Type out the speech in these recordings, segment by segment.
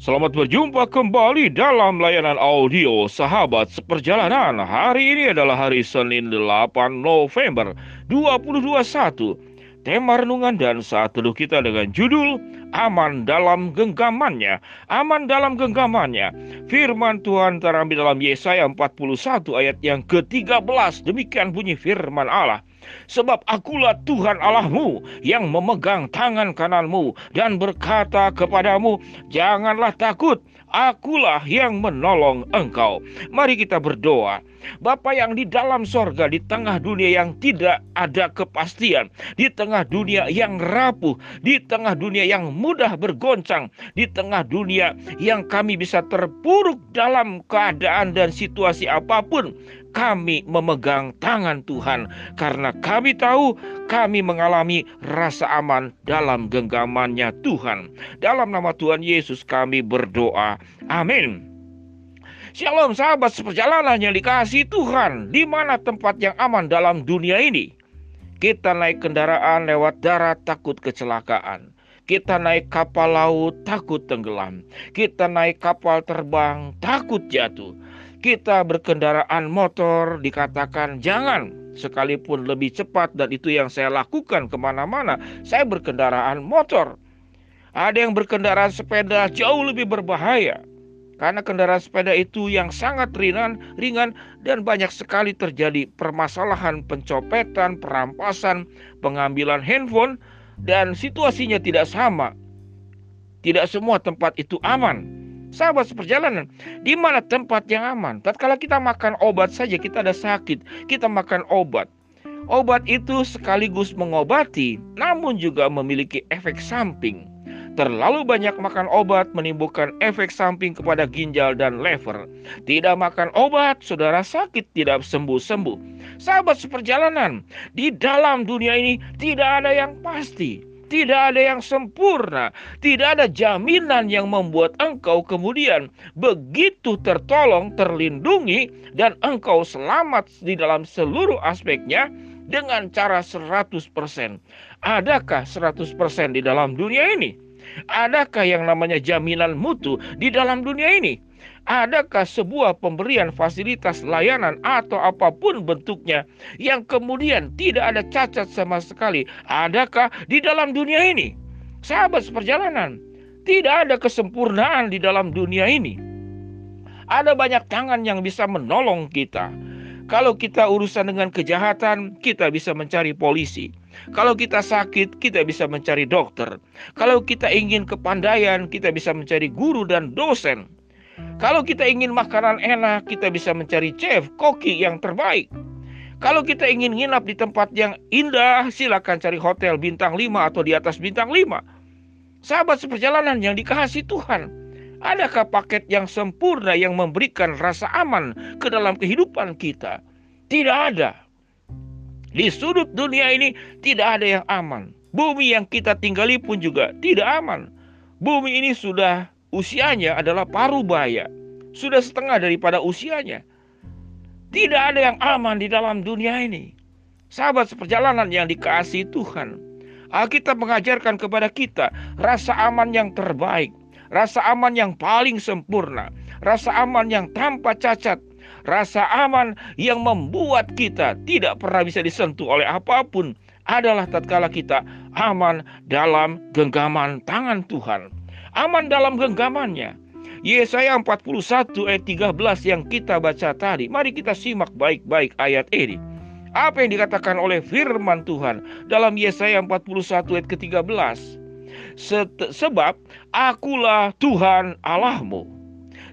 Selamat berjumpa kembali dalam layanan audio Sahabat Seperjalanan. Hari ini adalah hari Senin 8 November 2021. Tema renungan dan saat teduh kita dengan judul Aman dalam genggamannya. Aman dalam genggamannya. Firman Tuhan terambil dalam Yesaya 41 ayat yang ke-13. Demikian bunyi firman Allah. Sebab akulah Tuhan Allahmu yang memegang tangan kananmu dan berkata kepadamu, Janganlah takut, akulah yang menolong engkau. Mari kita berdoa. Bapa yang di dalam sorga, di tengah dunia yang tidak ada kepastian, di tengah dunia yang rapuh, di tengah dunia yang mudah bergoncang, di tengah dunia yang kami bisa terpuruk dalam keadaan dan situasi apa pun, kami memegang tangan Tuhan karena kami tahu kami mengalami rasa aman dalam genggamannya Tuhan. Dalam nama Tuhan Yesus kami berdoa. Amin. Shalom sahabat seperjalanan yang dikasih Tuhan. Di mana tempat yang aman dalam dunia ini? Kita naik kendaraan lewat darat takut kecelakaan. Kita naik kapal laut takut tenggelam. Kita naik kapal terbang takut jatuh kita berkendaraan motor dikatakan jangan sekalipun lebih cepat dan itu yang saya lakukan ke mana-mana saya berkendaraan motor ada yang berkendaraan sepeda jauh lebih berbahaya karena kendaraan sepeda itu yang sangat ringan ringan dan banyak sekali terjadi permasalahan pencopetan perampasan pengambilan handphone dan situasinya tidak sama tidak semua tempat itu aman Sahabat seperjalanan, di mana tempat yang aman? Tatkala kita makan obat saja kita ada sakit, kita makan obat. Obat itu sekaligus mengobati, namun juga memiliki efek samping. Terlalu banyak makan obat menimbulkan efek samping kepada ginjal dan lever. Tidak makan obat, saudara sakit tidak sembuh-sembuh. Sahabat seperjalanan, di dalam dunia ini tidak ada yang pasti. Tidak ada yang sempurna, tidak ada jaminan yang membuat engkau kemudian begitu tertolong, terlindungi, dan engkau selamat di dalam seluruh aspeknya dengan cara 100%. Adakah 100% di dalam dunia ini? Adakah yang namanya jaminan mutu di dalam dunia ini? Adakah sebuah pemberian fasilitas layanan atau apa pun bentuknya yang kemudian tidak ada cacat sama sekali? Adakah di dalam dunia ini? Sahabat seperjalanan, tidak ada kesempurnaan di dalam dunia ini. Ada banyak tangan yang bisa menolong kita. Kalau kita urusan dengan kejahatan, kita bisa mencari polisi. Kalau kita sakit, kita bisa mencari dokter. Kalau kita ingin kepandaian, kita bisa mencari guru dan dosen. Kalau kita ingin makanan enak, kita bisa mencari chef, koki yang terbaik. Kalau kita ingin nginap di tempat yang indah, silakan cari hotel bintang 5 atau di atas bintang 5. Sahabat seperjalanan yang dikasih Tuhan, adakah paket yang sempurna yang memberikan rasa aman ke dalam kehidupan kita? Tidak ada. Di sudut dunia ini tidak ada yang aman. Bumi yang kita tinggali pun juga tidak aman. Bumi ini sudah usianya adalah paruh baya, sudah setengah daripada usianya. Tidak ada yang aman di dalam dunia ini. Sahabat seperjalanan yang dikasih Tuhan, Alkitab mengajarkan kepada kita rasa aman yang terbaik, rasa aman yang paling sempurna, rasa aman yang tanpa cacat, rasa aman yang membuat kita tidak pernah bisa disentuh oleh apa pun adalah tatkala kita aman dalam genggaman tangan Tuhan aman dalam genggamannya. Yesaya 41 ayat 13 yang kita baca tadi. Mari kita simak baik-baik ayat ini. Apa yang dikatakan oleh firman Tuhan dalam Yesaya 41 ayat ke-13? Sebab akulah Tuhan Allahmu.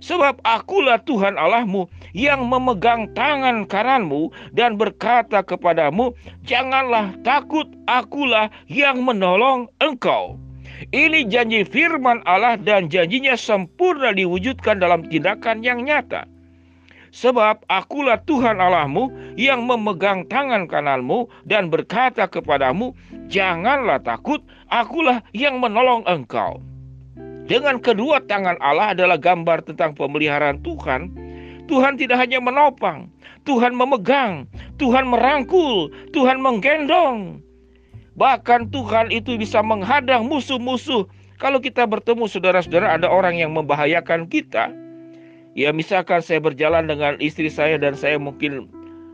Sebab akulah Tuhan Allahmu yang memegang tangan kananmu dan berkata kepadamu, Janganlah takut, akulah yang menolong engkau. Ini janji firman Allah dan janjinya sempurna diwujudkan dalam tindakan yang nyata. Sebab akulah Tuhan Allahmu yang memegang tangan kananmu dan berkata kepadamu, Janganlah takut, akulah yang menolong engkau. Dengan kedua tangan Allah adalah gambar tentang pemeliharaan Tuhan. Tuhan tidak hanya menopang, Tuhan memegang, Tuhan merangkul, Tuhan menggendong. Bahkan Tuhan itu bisa menghadang musuh-musuh Kalau kita bertemu saudara-saudara ada orang yang membahayakan kita, ya misalkan saya berjalan dengan istri saya dan saya mungkin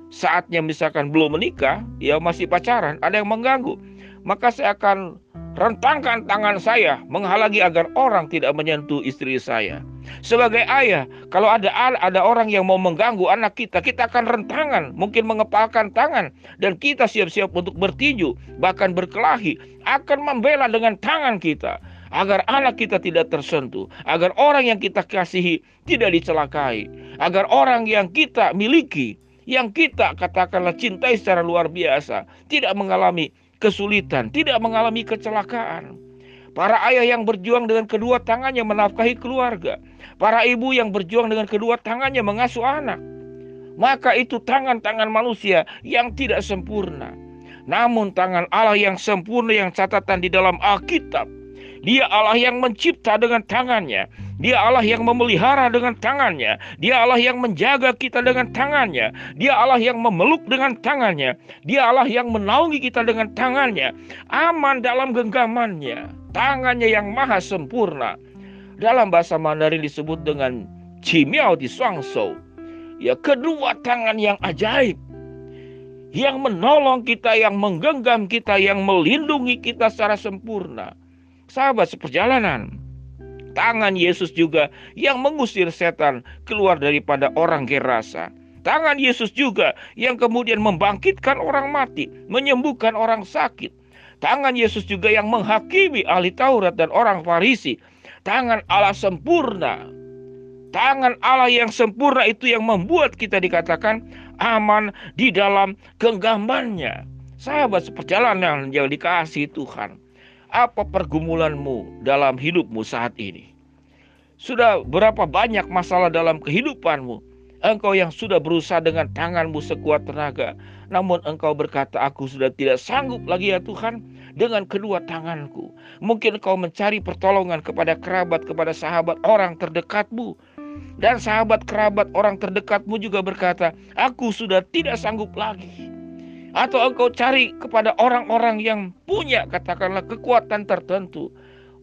saatnya misalkan belum menikah, ya masih pacaran, ada yang mengganggu, maka saya akan rentangkan tangan saya menghalangi agar orang tidak menyentuh istri saya. Sebagai ayah, kalau ada ada orang yang mau mengganggu anak kita, kita akan rentangan, mungkin mengepalkan tangan dan kita siap-siap untuk bertinju, bahkan berkelahi, akan membela dengan tangan kita agar anak kita tidak tersentuh, agar orang yang kita kasihi tidak dicelakai, agar orang yang kita miliki, yang kita katakanlah cintai secara luar biasa, tidak mengalami kesulitan, tidak mengalami kecelakaan. Para ayah yang berjuang dengan kedua tangannya menafkahi keluarga. Para ibu yang berjuang dengan kedua tangannya mengasuh anak. Maka itu tangan-tangan manusia yang tidak sempurna. Namun tangan Allah yang sempurna yang catatan di dalam Alkitab. Dia Allah yang mencipta dengan tangannya. Dia Allah yang memelihara dengan tangannya. Dia Allah yang menjaga kita dengan tangannya. Dia Allah yang memeluk dengan tangannya. Dia Allah yang menaungi kita dengan tangannya. Aman dalam genggamannya. Tangannya yang maha sempurna. Dalam bahasa Mandarin disebut dengan Cimiao di Suangso. Ya kedua tangan yang ajaib yang menolong kita, yang menggenggam kita, yang melindungi kita secara sempurna. Sahabat seperjalanan, Tangan Yesus juga yang mengusir setan keluar daripada orang Gerasa. Tangan Yesus juga yang kemudian membangkitkan orang mati, menyembuhkan orang sakit. Tangan Yesus juga yang menghakimi ahli Taurat dan orang Farisi. Tangan Allah sempurna. Tangan Allah yang sempurna itu yang membuat kita dikatakan aman di dalam genggamannya. Sahabat seperjalanan yang dikasih Tuhan. Apa pergumulanmu dalam hidupmu saat ini? Sudah berapa banyak masalah dalam kehidupanmu? Engkau yang sudah berusaha dengan tanganmu sekuat tenaga, namun engkau berkata, "Aku sudah tidak sanggup lagi, ya Tuhan, dengan kedua tanganku." Mungkin engkau mencari pertolongan kepada kerabat, kepada sahabat, orang terdekatmu, dan sahabat kerabat orang terdekatmu juga berkata, "Aku sudah tidak sanggup lagi." Atau engkau cari kepada orang-orang yang punya katakanlah kekuatan tertentu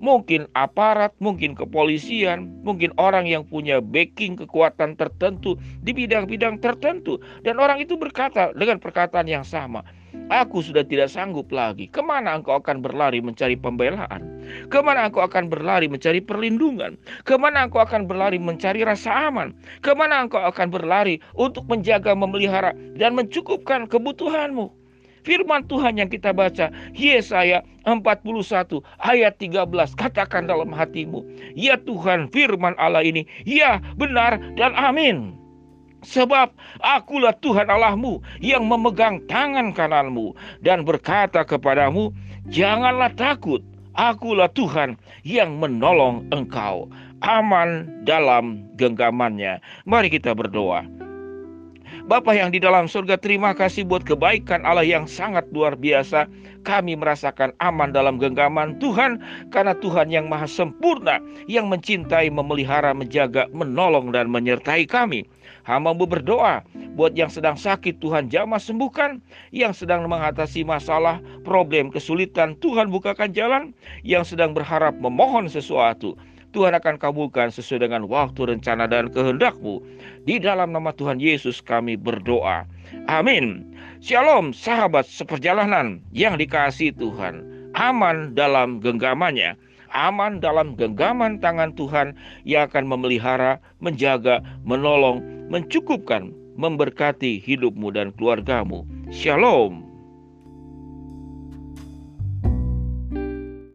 mungkin aparat, mungkin kepolisian, mungkin orang yang punya backing kekuatan tertentu di bidang-bidang tertentu. Dan orang itu berkata dengan perkataan yang sama, Aku sudah tidak sanggup lagi. Ke mana engkau akan berlari mencari pembelaan? Ke mana engkau akan berlari mencari perlindungan? Ke mana engkau akan berlari mencari rasa aman? Ke mana engkau akan berlari untuk menjaga, memelihara, dan mencukupkan kebutuhanmu? Firman Tuhan yang kita baca, Yesaya 41 ayat 13, katakan dalam hatimu, Ya Tuhan firman Allah ini, ya benar dan amin. Sebab akulah Tuhan Allahmu yang memegang tangan kananmu dan berkata kepadamu, janganlah takut, akulah Tuhan yang menolong engkau. Aman dalam genggamannya. Mari kita berdoa. Bapak yang di dalam surga, terima kasih buat kebaikan Allah yang sangat luar biasa. Kami merasakan aman dalam genggaman Tuhan, karena Tuhan yang maha sempurna, yang mencintai, memelihara, menjaga, menolong, dan menyertai kami. Hambamu berdoa buat yang sedang sakit Tuhan jamah sembuhkan, yang sedang mengatasi masalah, problem, kesulitan Tuhan bukakan jalan, yang sedang berharap memohon sesuatu Tuhan akan kabulkan sesuai dengan waktu, rencana, dan kehendakmu. Di dalam nama Tuhan Yesus kami berdoa. Amin. Shalom sahabat seperjalanan yang dikasih Tuhan. Aman dalam genggamannya aman dalam genggaman tangan Tuhan yang akan memelihara, menjaga, menolong, mencukupkan, memberkati hidupmu dan keluargamu. Shalom.